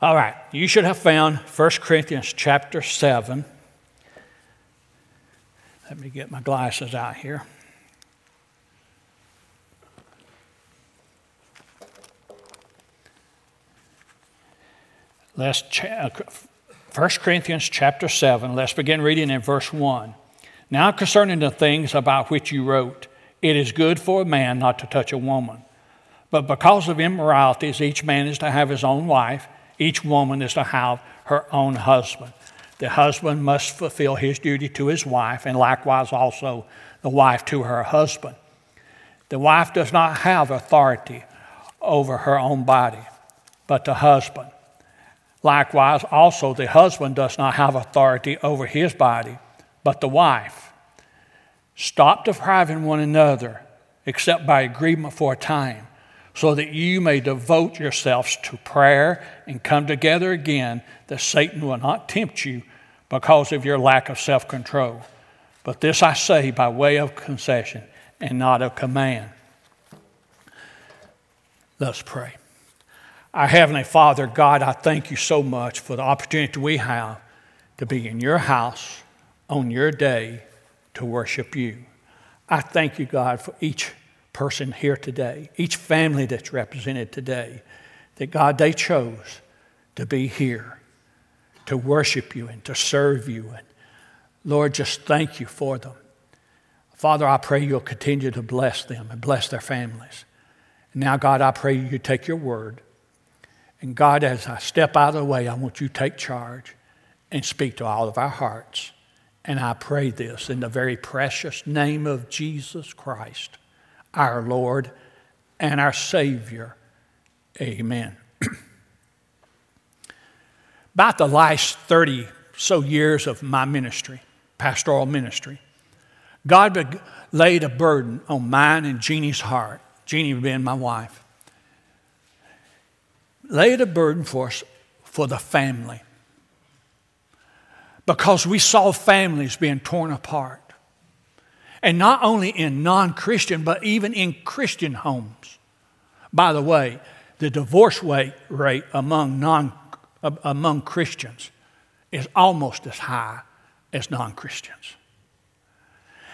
All right, you should have found 1 Corinthians chapter 7. Let me get my glasses out here. Let's 1 uh, Corinthians chapter 7, let's begin reading in verse 1. Now concerning the things about which you wrote, it is good for a man not to touch a woman. But because of immoralities, each man is to have his own wife each woman is to have her own husband. The husband must fulfill his duty to his wife, and likewise also the wife to her husband. The wife does not have authority over her own body, but the husband. Likewise, also the husband does not have authority over his body, but the wife. Stop depriving one another, except by agreement for a time so that you may devote yourselves to prayer and come together again, that Satan will not tempt you because of your lack of self control. But this I say by way of concession and not of command. Let's pray. Our Heavenly Father, God, I thank you so much for the opportunity we have to be in your house on your day to worship you. I thank you, God, for each person here today, each family that's represented today, that God, they chose to be here to worship you and to serve you. And Lord, just thank you for them. Father, I pray you'll continue to bless them and bless their families. And now, God, I pray you take your word. And God, as I step out of the way, I want you to take charge and speak to all of our hearts. And I pray this in the very precious name of Jesus Christ our Lord and our Savior. Amen. About the last 30 so years of my ministry, pastoral ministry, God laid a burden on mine and Jeannie's heart, Jeannie being my wife. Laid a burden for us for the family. Because we saw families being torn apart. And not only in non Christian, but even in Christian homes. By the way, the divorce rate among, non, among Christians is almost as high as non Christians.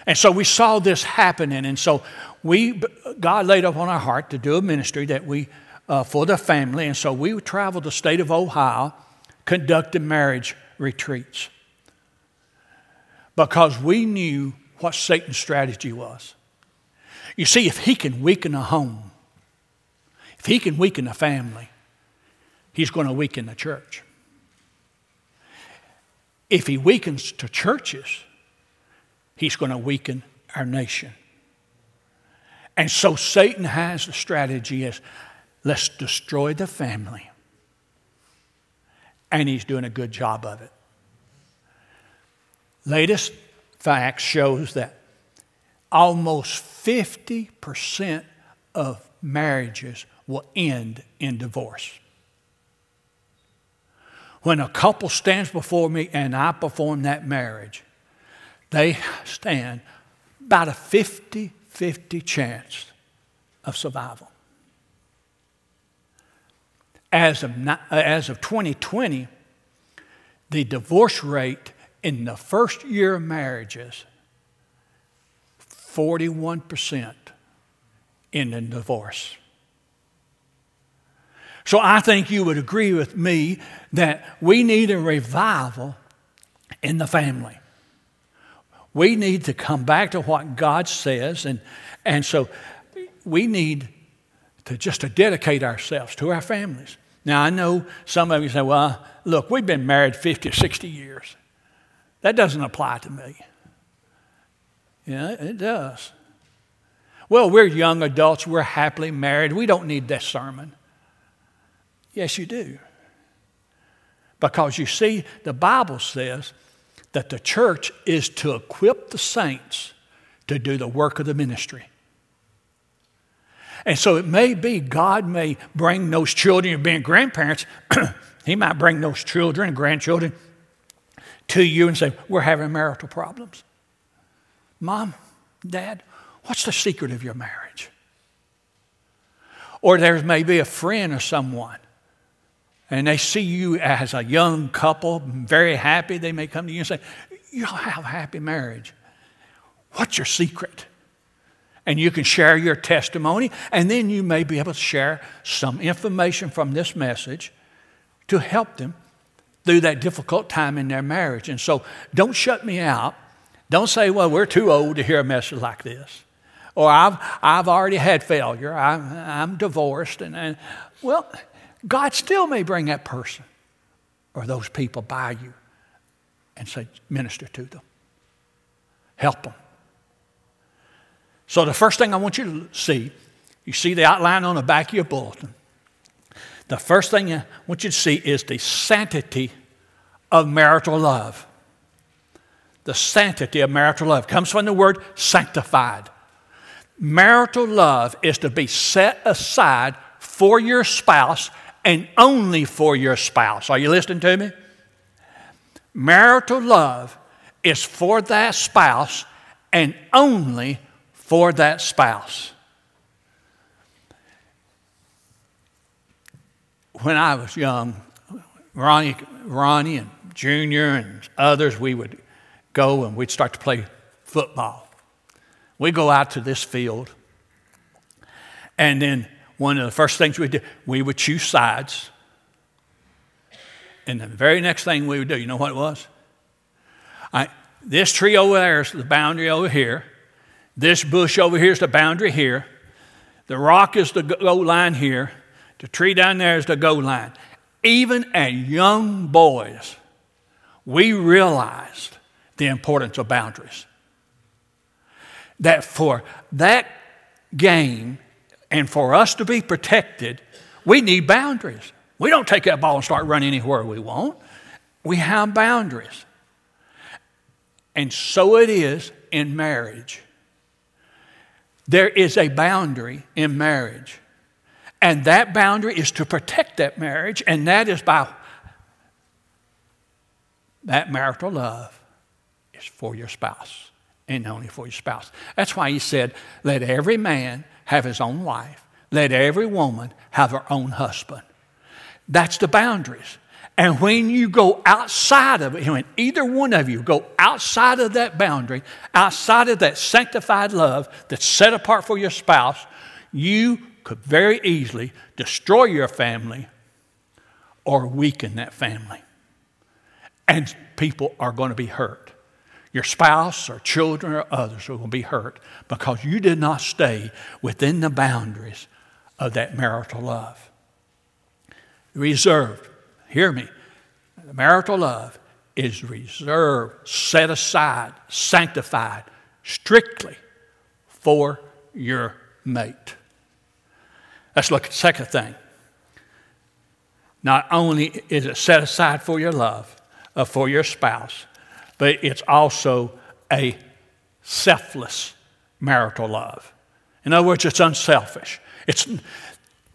And so we saw this happening. And so we, God laid up on our heart to do a ministry that we, uh, for the family. And so we traveled the state of Ohio, conducted marriage retreats. Because we knew what Satan's strategy was. You see, if he can weaken a home, if he can weaken a family, he's going to weaken the church. If he weakens the churches, he's going to weaken our nation. And so Satan has the strategy is let's destroy the family. And he's doing a good job of it. Latest fact shows that almost 50% of marriages will end in divorce. When a couple stands before me and I perform that marriage, they stand about a 50 50 chance of survival. As of, as of 2020, the divorce rate in the first year of marriages, 41% end in divorce. So I think you would agree with me that we need a revival in the family. We need to come back to what God says, and, and so we need to just to dedicate ourselves to our families. Now, I know some of you say, well, look, we've been married 50 or 60 years. That doesn't apply to me. Yeah, it does. Well, we're young adults, we're happily married, we don't need this sermon. Yes, you do. Because you see, the Bible says that the church is to equip the saints to do the work of the ministry. And so it may be God may bring those children, being grandparents, He might bring those children and grandchildren to you and say, We're having marital problems. Mom, Dad, what's the secret of your marriage? Or there may be a friend or someone and they see you as a young couple, very happy, they may come to you and say, You have a happy marriage. What's your secret? And you can share your testimony, and then you may be able to share some information from this message to help them through that difficult time in their marriage. And so don't shut me out. Don't say, Well, we're too old to hear a message like this. Or I've, I've already had failure. I'm, I'm divorced. And, and, well, God still may bring that person or those people by you and say, minister to them, help them. So, the first thing I want you to see, you see the outline on the back of your bulletin. The first thing I want you to see is the sanctity of marital love. The sanctity of marital love comes from the word sanctified. Marital love is to be set aside for your spouse and only for your spouse. Are you listening to me? Marital love is for that spouse and only for that spouse. When I was young, Ronnie, Ronnie and Junior and others, we would go and we'd start to play football. We go out to this field, and then one of the first things we do, we would choose sides. And the very next thing we would do, you know what it was? I, this tree over there is the boundary over here. This bush over here is the boundary here. The rock is the goal line here. The tree down there is the goal line. Even as young boys, we realized the importance of boundaries. That for that game and for us to be protected, we need boundaries. We don't take that ball and start running anywhere we want. We have boundaries. And so it is in marriage. There is a boundary in marriage. And that boundary is to protect that marriage, and that is by that marital love is for your spouse and only for your spouse. That's why he said, Let every man have his own wife, let every woman have her own husband. That's the boundaries. And when you go outside of it, when either one of you go outside of that boundary, outside of that sanctified love that's set apart for your spouse, you could very easily destroy your family or weaken that family. And people are going to be hurt. Your spouse or children or others are going to be hurt because you did not stay within the boundaries of that marital love. Reserved Hear me. The marital love is reserved, set aside, sanctified strictly for your mate. Let's look at the second thing. Not only is it set aside for your love, uh, for your spouse, but it's also a selfless marital love. In other words, it's unselfish. It's,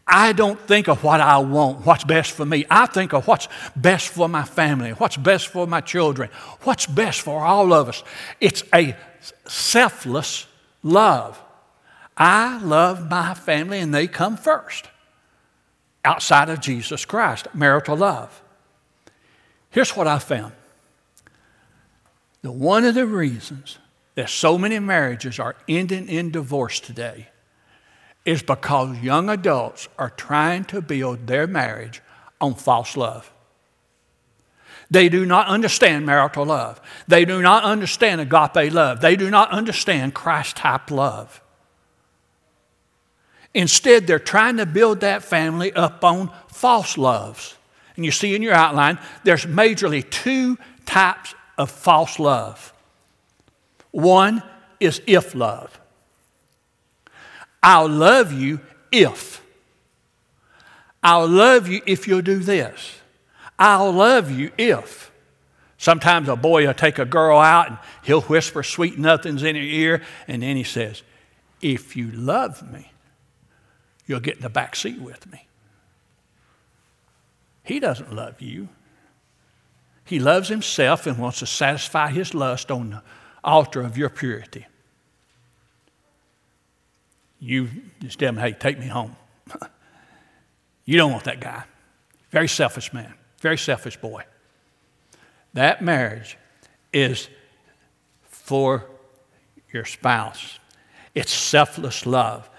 I don't think of what I want, what's best for me. I think of what's best for my family, what's best for my children, what's best for all of us. It's a selfless love. I love my family and they come first outside of Jesus Christ, marital love. Here's what I found. The one of the reasons that so many marriages are ending in divorce today is because young adults are trying to build their marriage on false love. They do not understand marital love. They do not understand agape love. They do not understand Christ type love. Instead, they're trying to build that family up on false loves. And you see in your outline, there's majorly two types of false love. One is if love. I'll love you if. I'll love you if you'll do this. I'll love you if. Sometimes a boy will take a girl out and he'll whisper sweet nothings in her ear, and then he says, If you love me, you'll get in the back seat with me. He doesn't love you. He loves himself and wants to satisfy his lust on the altar of your purity you just tell him, hey, take me home. you don't want that guy. Very selfish man, very selfish boy. That marriage is for your spouse. It's selfless love,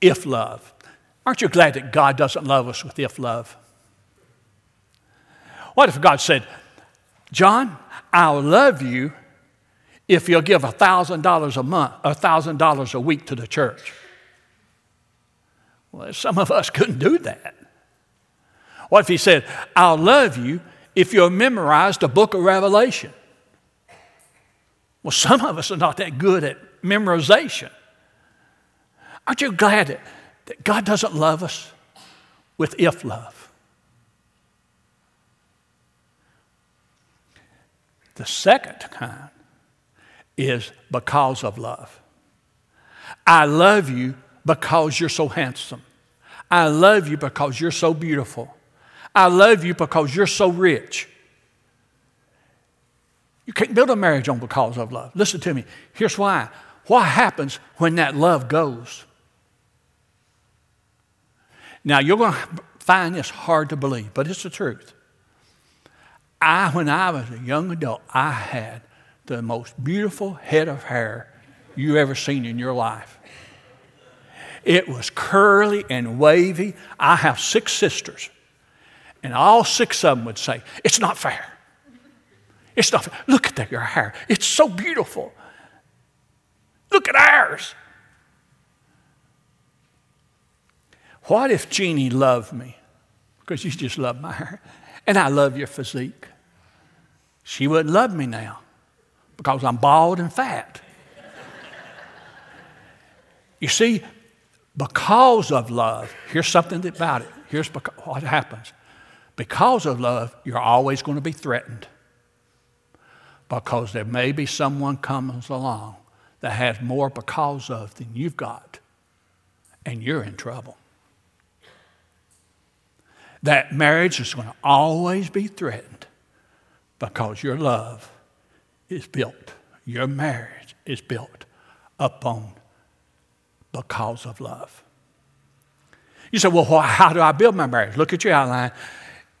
if love. Aren't you glad that God doesn't love us with if love? What if God said, John, I'll love you if you'll give $1,000 a month, $1,000 a week to the church? Well, some of us couldn't do that. What if he said, I'll love you if you'll memorize the book of Revelation? Well, some of us are not that good at memorization. Aren't you glad that, that God doesn't love us with if love? The second kind is because of love. I love you because you're so handsome. I love you because you're so beautiful. I love you because you're so rich. You can't build a marriage on because of love. Listen to me. Here's why. What happens when that love goes? Now, you're going to find this hard to believe, but it's the truth. I, when I was a young adult, I had the most beautiful head of hair you ever seen in your life. It was curly and wavy. I have six sisters, and all six of them would say, It's not fair. It's not fair. Look at that, your hair. It's so beautiful. Look at ours. What if Jeannie loved me? Because you just love my hair. And I love your physique. She wouldn't love me now because I'm bald and fat. you see, because of love, here's something about it. Here's what happens. Because of love, you're always going to be threatened. Because there may be someone comes along that has more because of than you've got, and you're in trouble. That marriage is going to always be threatened because your love is built, your marriage is built upon because of love. You say, well, how do I build my marriage? Look at your outline.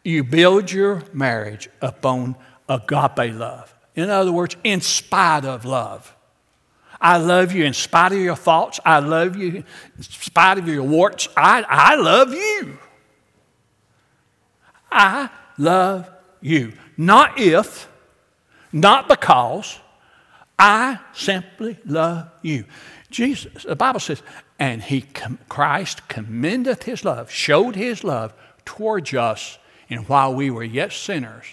You build your marriage upon agape love. In other words, in spite of love. I love you in spite of your thoughts. I love you in spite of your warts. I, I love you. I love you. Not if, not because. I simply love you. Jesus, the Bible says, and he, Christ commendeth his love, showed his love towards us, and while we were yet sinners,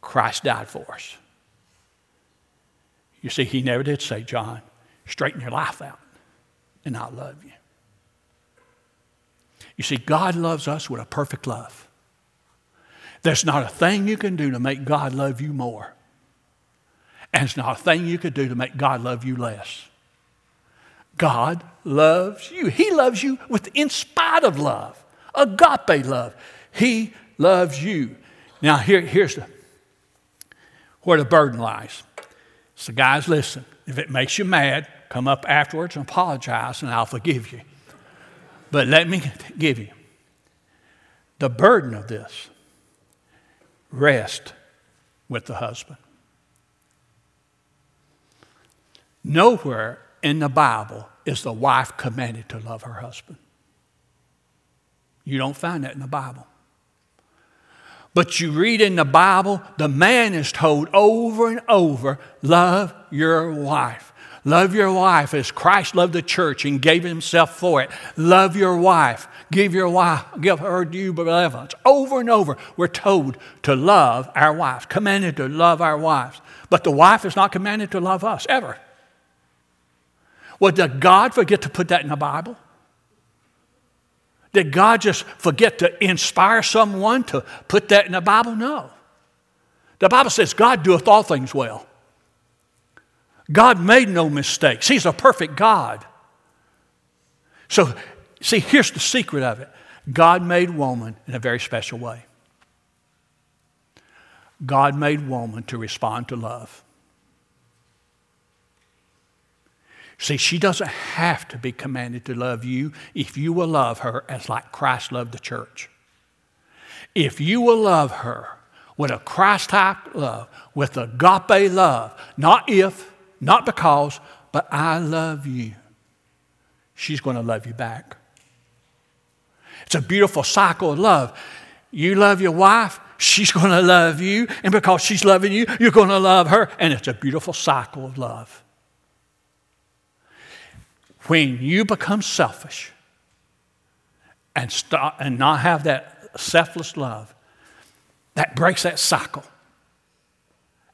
Christ died for us. You see, he never did say, John, straighten your life out, and I'll love you. You see, God loves us with a perfect love. There's not a thing you can do to make God love you more. And it's not a thing you could do to make God love you less. God loves you. He loves you with in spite of love, agape love. He loves you. Now, here, here's the, where the burden lies. So, guys, listen. If it makes you mad, come up afterwards and apologize, and I'll forgive you. But let me give you the burden of this rest with the husband. Nowhere in the Bible is the wife commanded to love her husband. You don't find that in the Bible. But you read in the Bible, the man is told over and over love your wife. Love your wife as Christ loved the church and gave himself for it. Love your wife. Give your wife, give her due benevolence. Over and over, we're told to love our wives, commanded to love our wives. But the wife is not commanded to love us ever. Well, did God forget to put that in the Bible? Did God just forget to inspire someone to put that in the Bible? No. The Bible says God doeth all things well. God made no mistakes. He's a perfect God. So, see, here's the secret of it God made woman in a very special way. God made woman to respond to love. See, she doesn't have to be commanded to love you if you will love her as like Christ loved the church. if you will love her with a Christ type love, with agape love, not if, not because, but I love you, she's going to love you back. It's a beautiful cycle of love. You love your wife, she's going to love you. And because she's loving you, you're going to love her. And it's a beautiful cycle of love. When you become selfish and, stop, and not have that selfless love, that breaks that cycle.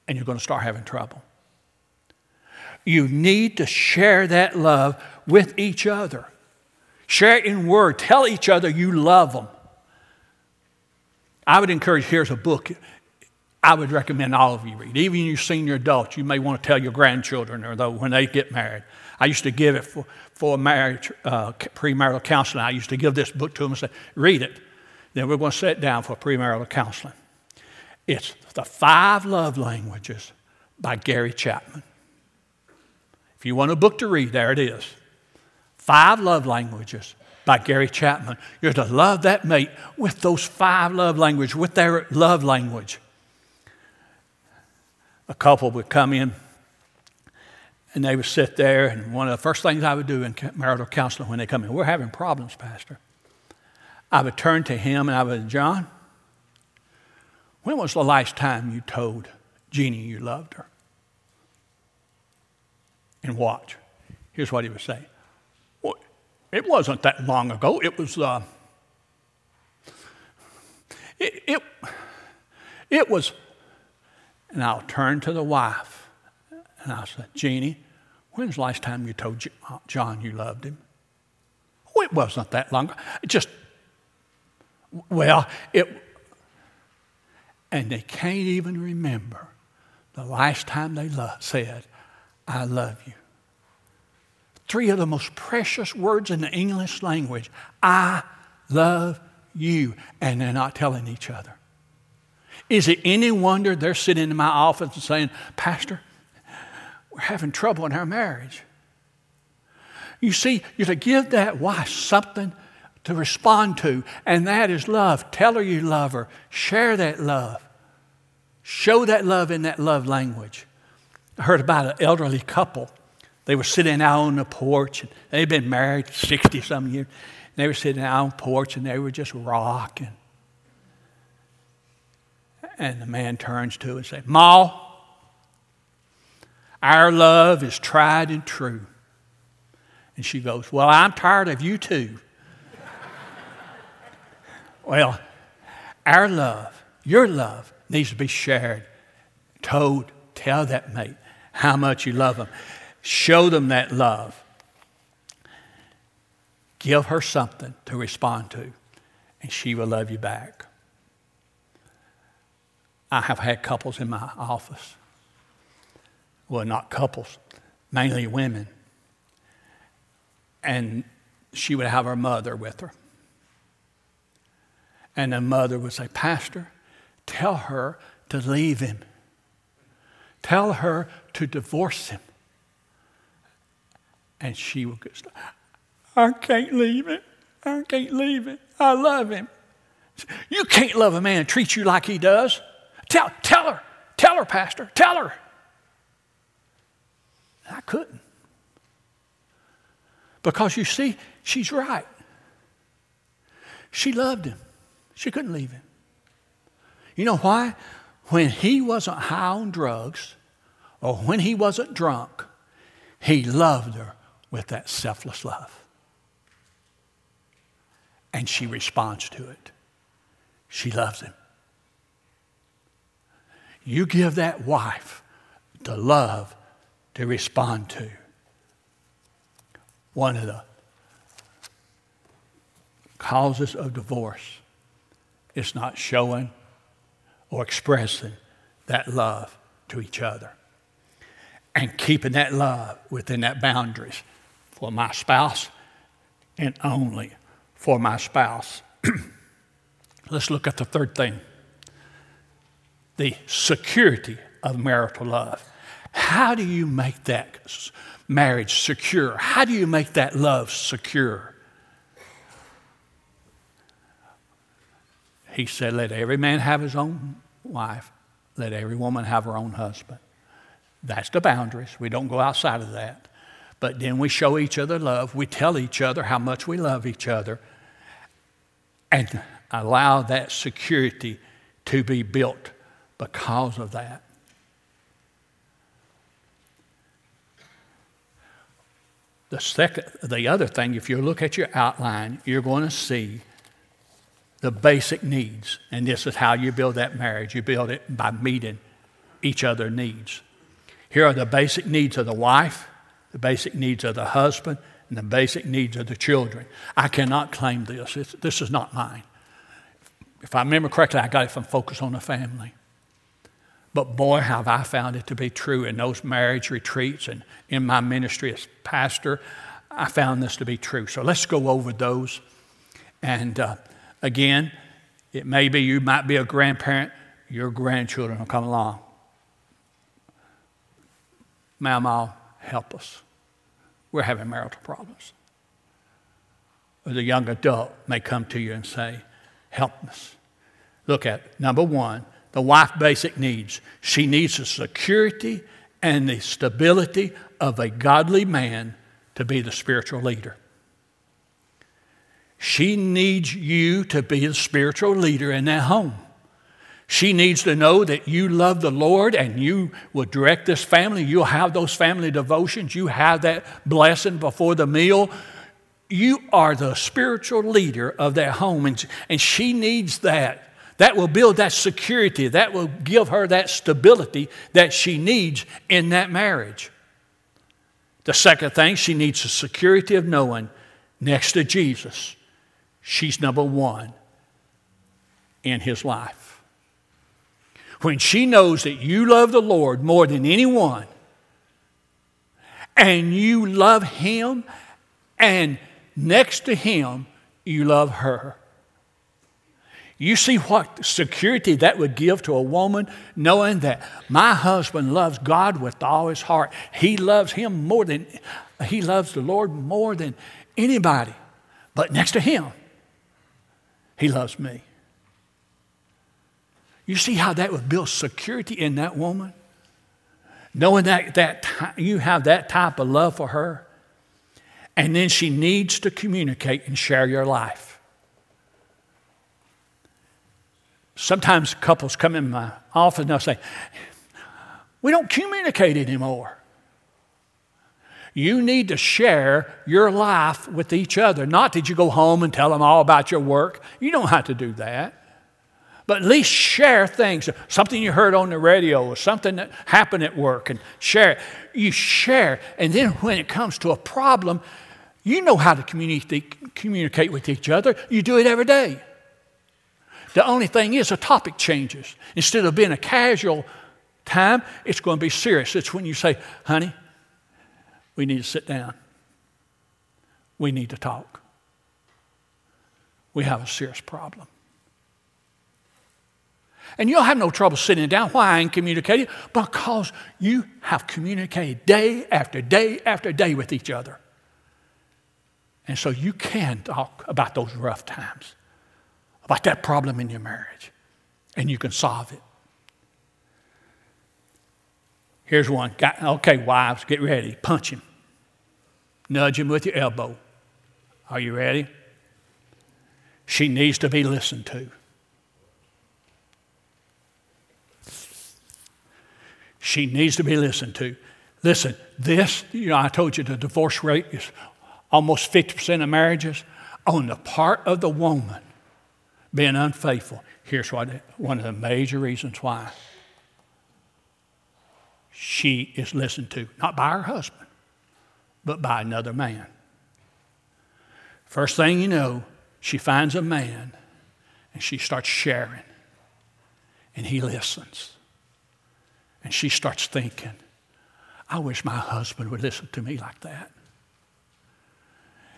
And you're going to start having trouble. You need to share that love with each other. Share it in word. Tell each other you love them. I would encourage here's a book I would recommend all of you read. Even your senior adults, you may want to tell your grandchildren or though when they get married. I used to give it for, for marriage, uh, premarital counseling. I used to give this book to them and say, read it. Then we're going to sit down for premarital counseling. It's The Five Love Languages by Gary Chapman. If you want a book to read, there it is. Five Love Languages by Gary Chapman. You're to love that mate with those five love languages, with their love language. A couple would come in and they would sit there, and one of the first things I would do in marital counseling when they come in, we're having problems, Pastor. I would turn to him and I would, John, when was the last time you told Jeannie you loved her? And watch. Here's what he would say it wasn't that long ago. It was, uh, it, it, it was, and I'll turn to the wife and I said, Jeannie, when's the last time you told uh, John you loved him? Oh, it wasn't that long. It just, well, it, and they can't even remember the last time they said, I love you three of the most precious words in the English language I love you. And they're not telling each other. Is it any wonder they're sitting in my office and saying, Pastor, we're having trouble in our marriage? You see, you're to give that wife something to respond to, and that is love. Tell her you love her. Share that love. Show that love in that love language. I heard about an elderly couple they were sitting out on the porch. and They'd been married 60 some years. They were sitting out on the porch and they were just rocking. And the man turns to her and says, Ma, our love is tried and true. And she goes, Well, I'm tired of you too. well, our love, your love, needs to be shared, told, tell that mate how much you love them. Show them that love. Give her something to respond to, and she will love you back. I have had couples in my office. Well, not couples, mainly women. And she would have her mother with her. And the mother would say, Pastor, tell her to leave him. Tell her to divorce him. And she would go, I can't leave it. I can't leave it. I love him. You can't love a man and treat you like he does. Tell, tell her. Tell her, Pastor. Tell her. I couldn't. Because you see, she's right. She loved him. She couldn't leave him. You know why? When he wasn't high on drugs or when he wasn't drunk, he loved her with that selfless love. And she responds to it. She loves him. You give that wife the love to respond to. One of the causes of divorce is not showing or expressing that love to each other and keeping that love within that boundaries for my spouse and only for my spouse. Let's look at the third thing the security of marital love. How do you make that marriage secure? How do you make that love secure? He said, Let every man have his own wife, let every woman have her own husband. That's the boundaries. We don't go outside of that. But then we show each other love. We tell each other how much we love each other and allow that security to be built because of that. The second, the other thing, if you look at your outline, you're going to see the basic needs. And this is how you build that marriage. You build it by meeting each other's needs. Here are the basic needs of the wife, the basic needs of the husband, and the basic needs of the children. I cannot claim this. It's, this is not mine. If I remember correctly, I got it from Focus on the Family. But boy, have I found it to be true in those marriage retreats and in my ministry as pastor. I found this to be true. So let's go over those. And uh, again, it may be you might be a grandparent, your grandchildren will come along. Mama, help us. We're having marital problems. Or the young adult may come to you and say, Help us. Look at number one, the wife basic needs. She needs the security and the stability of a godly man to be the spiritual leader. She needs you to be the spiritual leader in that home. She needs to know that you love the Lord and you will direct this family. You'll have those family devotions. You have that blessing before the meal. You are the spiritual leader of that home, and, and she needs that. That will build that security. That will give her that stability that she needs in that marriage. The second thing, she needs the security of knowing next to Jesus, she's number one in his life. When she knows that you love the Lord more than anyone, and you love him, and next to him, you love her you see what security that would give to a woman knowing that my husband loves God with all his heart. He loves him more than, he loves the Lord more than anybody. But next to him, he loves me. You see how that would build security in that woman? Knowing that, that you have that type of love for her. And then she needs to communicate and share your life. Sometimes couples come in my office and they'll say, We don't communicate anymore. You need to share your life with each other. Not that you go home and tell them all about your work. You don't have to do that. But at least share things, something you heard on the radio or something that happened at work, and share. You share. And then when it comes to a problem, you know how to communicate, communicate with each other. You do it every day. The only thing is, the topic changes. Instead of being a casual time, it's going to be serious. It's when you say, honey, we need to sit down. We need to talk. We have a serious problem. And you'll have no trouble sitting down. Why I ain't communicating? Because you have communicated day after day after day with each other. And so you can talk about those rough times about that problem in your marriage, and you can solve it. Here's one. Okay, wives, get ready. Punch him. Nudge him with your elbow. Are you ready? She needs to be listened to. She needs to be listened to. Listen, this, you know, I told you the divorce rate is almost 50% of marriages on the part of the woman being unfaithful. Here's what, one of the major reasons why. She is listened to, not by her husband, but by another man. First thing you know, she finds a man and she starts sharing, and he listens. And she starts thinking, I wish my husband would listen to me like that.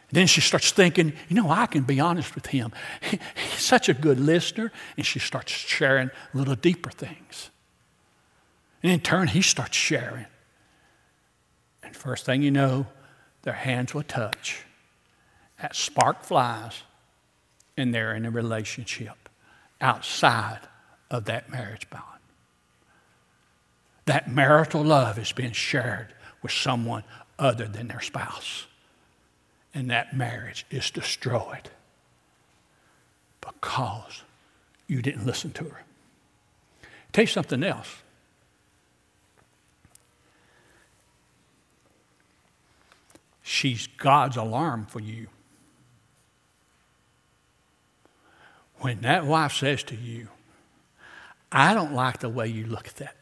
And Then she starts thinking, you know, I can be honest with him. He's such a good listener. And she starts sharing little deeper things. And in turn, he starts sharing. And first thing you know, their hands will touch. That spark flies, and they're in a relationship. outside of that marriage bond. That marital love is being shared with someone other than their spouse. And that marriage is destroyed because you didn't listen to her. Tell you something else. She's God's alarm for you. When that wife says to you, I don't like the way you look at that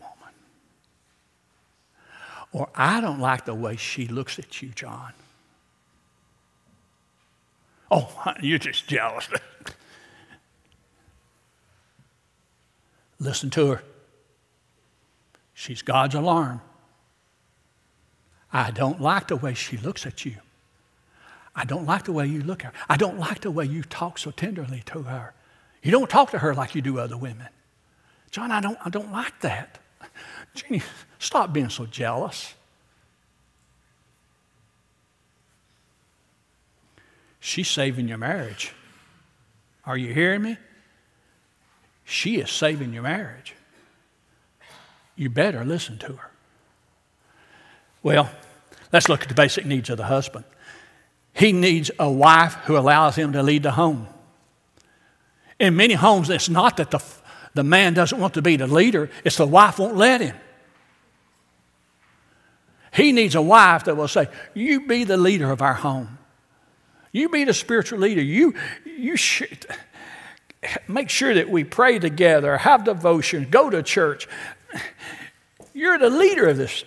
or I don't like the way she looks at you, John. Oh, you're just jealous. Listen to her. She's God's alarm. I don't like the way she looks at you. I don't like the way you look at her. I don't like the way you talk so tenderly to her. You don't talk to her like you do other women. John, I don't, I don't like that. Jeannie, stop being so jealous. She's saving your marriage. Are you hearing me? She is saving your marriage. You better listen to her. Well, let's look at the basic needs of the husband. He needs a wife who allows him to lead the home. In many homes, it's not that the, the man doesn't want to be the leader, it's the wife won't let him. He needs a wife that will say, You be the leader of our home. You be the spiritual leader. You, you should make sure that we pray together, have devotion, go to church. You're the leader of this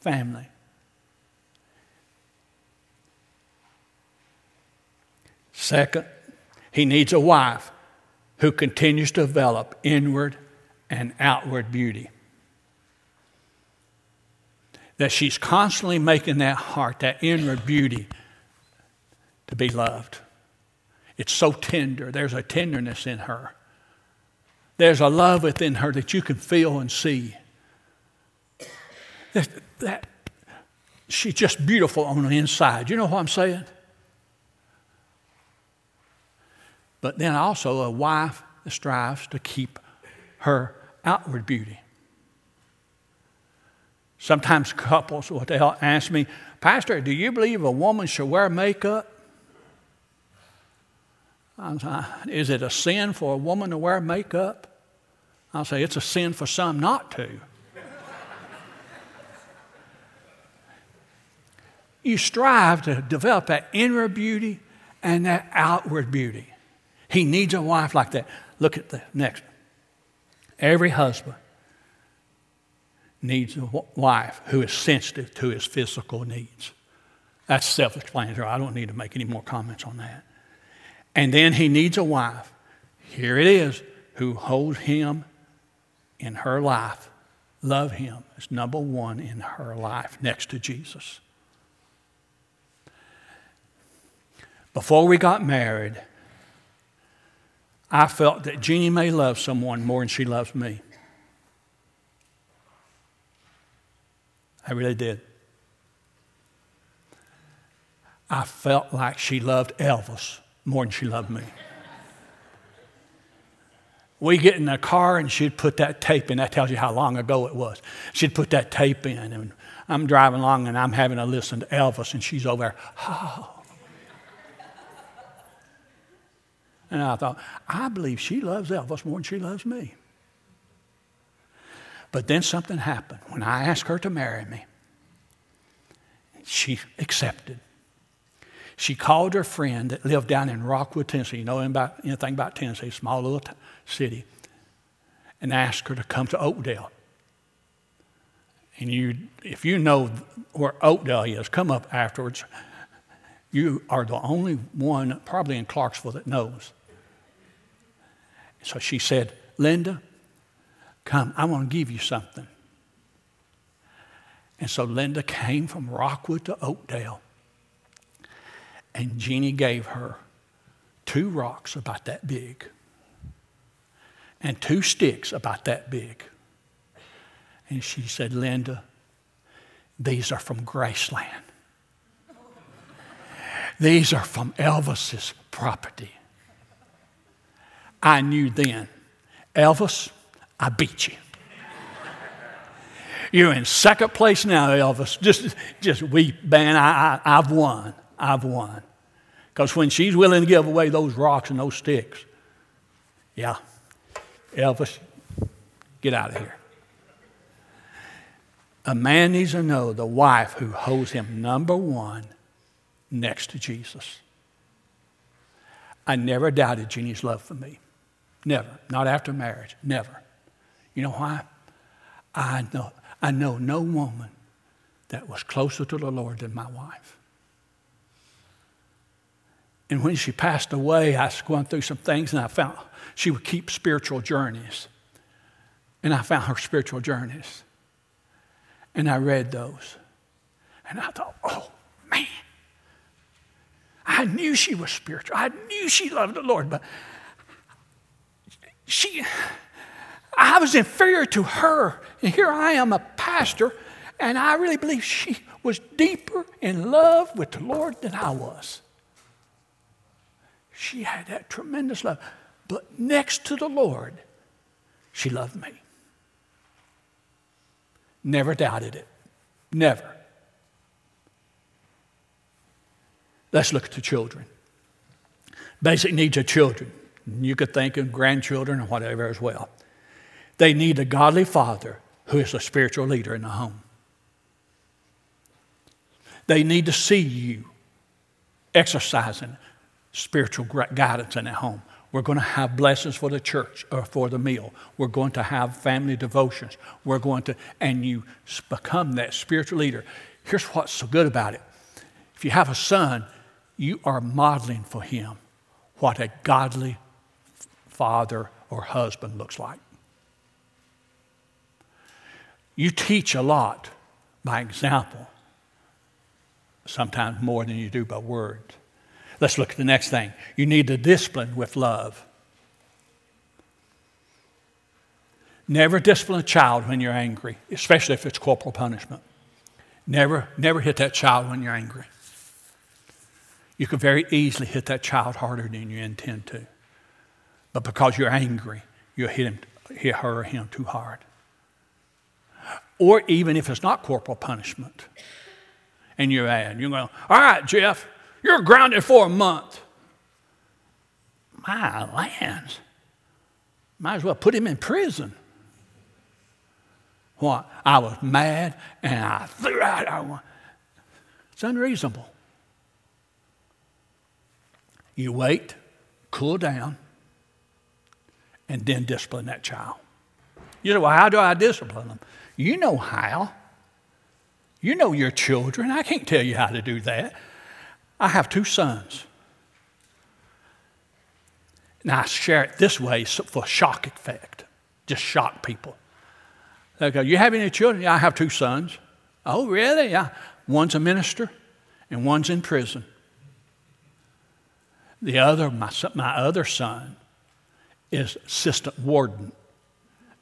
family. Second, he needs a wife who continues to develop inward and outward beauty. That she's constantly making that heart, that inward beauty, to be loved. It's so tender. There's a tenderness in her. There's a love within her that you can feel and see. That, that she's just beautiful on the inside. You know what I'm saying? But then also a wife that strives to keep her outward beauty. Sometimes couples will ask me, Pastor, do you believe a woman should wear makeup? Is it a sin for a woman to wear makeup? I'll say it's a sin for some not to. you strive to develop that inner beauty and that outward beauty. He needs a wife like that. Look at the next. Every husband needs a wife who is sensitive to his physical needs. That's self explanatory. I don't need to make any more comments on that. And then he needs a wife. Here it is, who holds him in her life. Love him as number one in her life next to Jesus. Before we got married, I felt that Jeannie may love someone more than she loves me. I really did. I felt like she loved Elvis more than she loved me. We get in the car and she'd put that tape in. That tells you how long ago it was. She'd put that tape in, and I'm driving along and I'm having to listen to Elvis, and she's over there, oh. And I thought, I believe she loves Elvis more than she loves me. But then something happened. When I asked her to marry me, she accepted she called her friend that lived down in Rockwood, Tennessee. You know anything about Tennessee, small little t- city, and asked her to come to Oakdale. And you, if you know where Oakdale is, come up afterwards. You are the only one, probably in Clarksville, that knows. So she said, Linda, come, I want to give you something. And so Linda came from Rockwood to Oakdale. And Jeannie gave her two rocks about that big and two sticks about that big. And she said, Linda, these are from Graceland. These are from Elvis's property. I knew then, Elvis, I beat you. You're in second place now, Elvis. Just, just weep, man. I, I, I've won. I've won. Because when she's willing to give away those rocks and those sticks, yeah, Elvis, get out of here. A man needs to know the wife who holds him number one next to Jesus. I never doubted Jeannie's love for me. Never. Not after marriage. Never. You know why? I know, I know no woman that was closer to the Lord than my wife. And when she passed away, I was going through some things and I found she would keep spiritual journeys. And I found her spiritual journeys. And I read those. And I thought, oh, man. I knew she was spiritual. I knew she loved the Lord, but she, I was inferior to her. And here I am, a pastor, and I really believe she was deeper in love with the Lord than I was. She had that tremendous love. But next to the Lord, she loved me. Never doubted it. Never. Let's look at the children. Basic needs of children. You could think of grandchildren or whatever as well. They need a godly father who is a spiritual leader in the home. They need to see you exercising spiritual guidance in the home. We're going to have blessings for the church or for the meal. We're going to have family devotions. We're going to, and you become that spiritual leader. Here's what's so good about it. If you have a son, you are modeling for him what a godly father or husband looks like. You teach a lot by example, sometimes more than you do by words. Let's look at the next thing. You need to discipline with love. Never discipline a child when you're angry, especially if it's corporal punishment. Never, never hit that child when you're angry. You could very easily hit that child harder than you intend to. But because you're angry, you hit him, hit her or him too hard. Or even if it's not corporal punishment, and you're mad, you're going, all right, Jeff, you're grounded for a month. My lands. Might as well put him in prison. What? I was mad and I threw out. It's unreasonable. You wait, cool down, and then discipline that child. You know, well, how do I discipline them? You know how. You know your children. I can't tell you how to do that. I have two sons. And I share it this way for shock effect, just shock people. They go, You have any children? Yeah, I have two sons. Oh, really? Yeah. One's a minister and one's in prison. The other, my, my other son, is assistant warden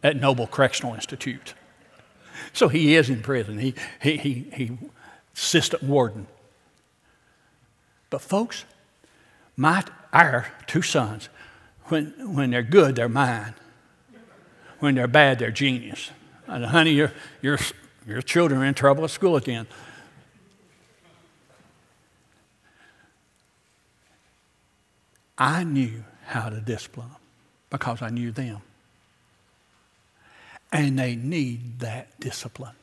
at Noble Correctional Institute. So he is in prison. He, he, he, he assistant warden. But folks, my, our two sons, when, when they're good, they're mine. When they're bad, they're genius. And honey, your, your, your children are in trouble at school again. I knew how to discipline them because I knew them. And they need that discipline.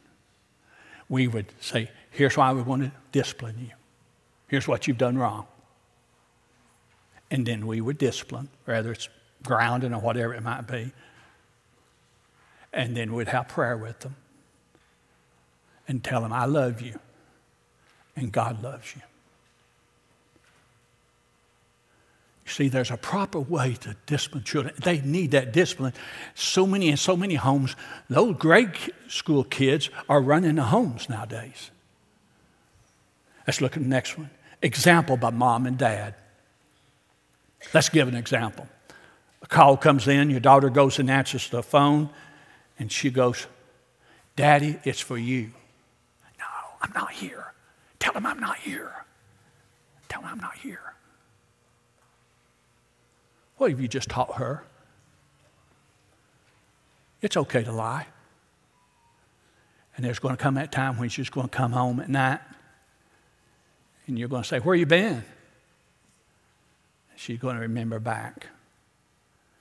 We would say, here's why we want to discipline you. Here's what you've done wrong. And then we would discipline, whether it's grounding or whatever it might be. And then we'd have prayer with them and tell them, I love you and God loves you. You see, there's a proper way to discipline children. They need that discipline. So many in so many homes, those grade school kids are running the homes nowadays. Let's look at the next one. Example by mom and dad. Let's give an example. A call comes in, your daughter goes and answers the phone, and she goes, Daddy, it's for you. No, I'm not here. Tell him I'm not here. Tell him I'm not here. What have you just taught her? It's okay to lie. And there's going to come that time when she's going to come home at night and you're going to say, Where you been? She's going to remember back.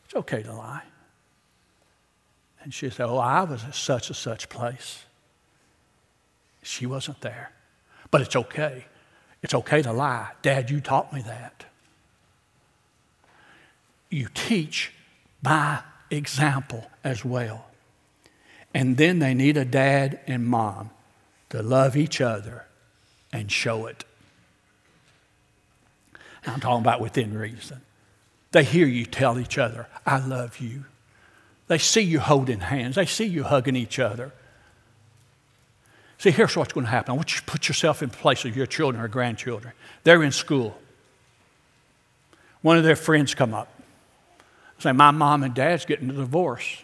It's okay to lie. And she said, Oh, I was at such and such place. She wasn't there. But it's okay. It's okay to lie. Dad, you taught me that. You teach by example as well. And then they need a dad and mom to love each other and show it. I'm talking about within reason. They hear you tell each other, I love you. They see you holding hands, they see you hugging each other. See, here's what's going to happen. I want you to put yourself in place of your children or grandchildren. They're in school. One of their friends come up. Say, my mom and dad's getting a divorce.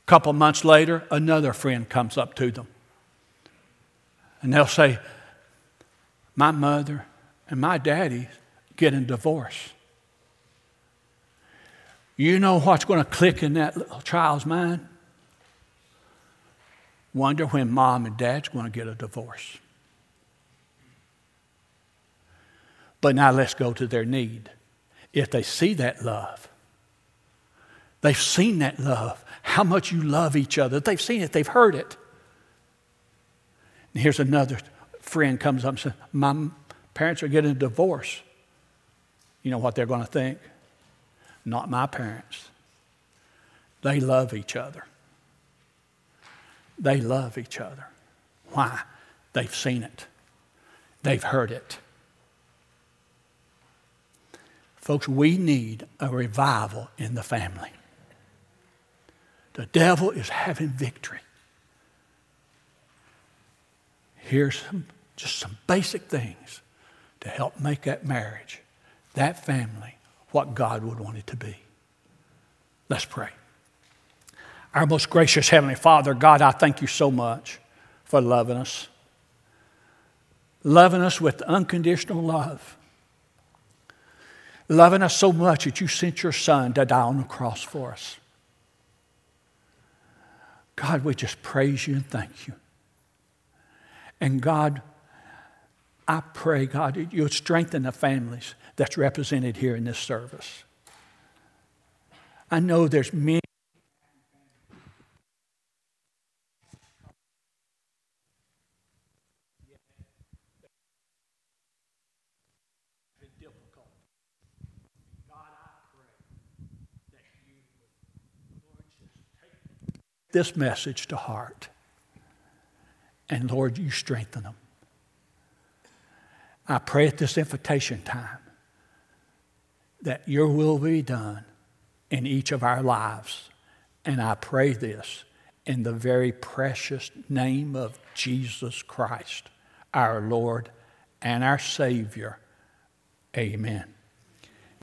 A couple months later, another friend comes up to them. And they'll say, My mother and my daddy getting divorced. You know what's going to click in that little child's mind? Wonder when mom and dad's going to get a divorce. But now let's go to their need. If they see that love, they've seen that love, how much you love each other. They've seen it, they've heard it. And here's another friend comes up and says, My parents are getting a divorce. You know what they're going to think? Not my parents. They love each other. They love each other. Why? They've seen it, they've heard it. Folks, we need a revival in the family. The devil is having victory. Here's some, just some basic things to help make that marriage, that family, what God would want it to be. Let's pray. Our most gracious Heavenly Father, God, I thank you so much for loving us. Loving us with unconditional love. Loving us so much that you sent your Son to die on the cross for us. God, we just praise you and thank you. And God, I pray, God, that you'll strengthen the families that's represented here in this service. I know there's many this message to heart. And Lord, you strengthen them. I pray at this invitation time that your will be done in each of our lives. And I pray this in the very precious name of Jesus Christ, our Lord and our Savior. Amen.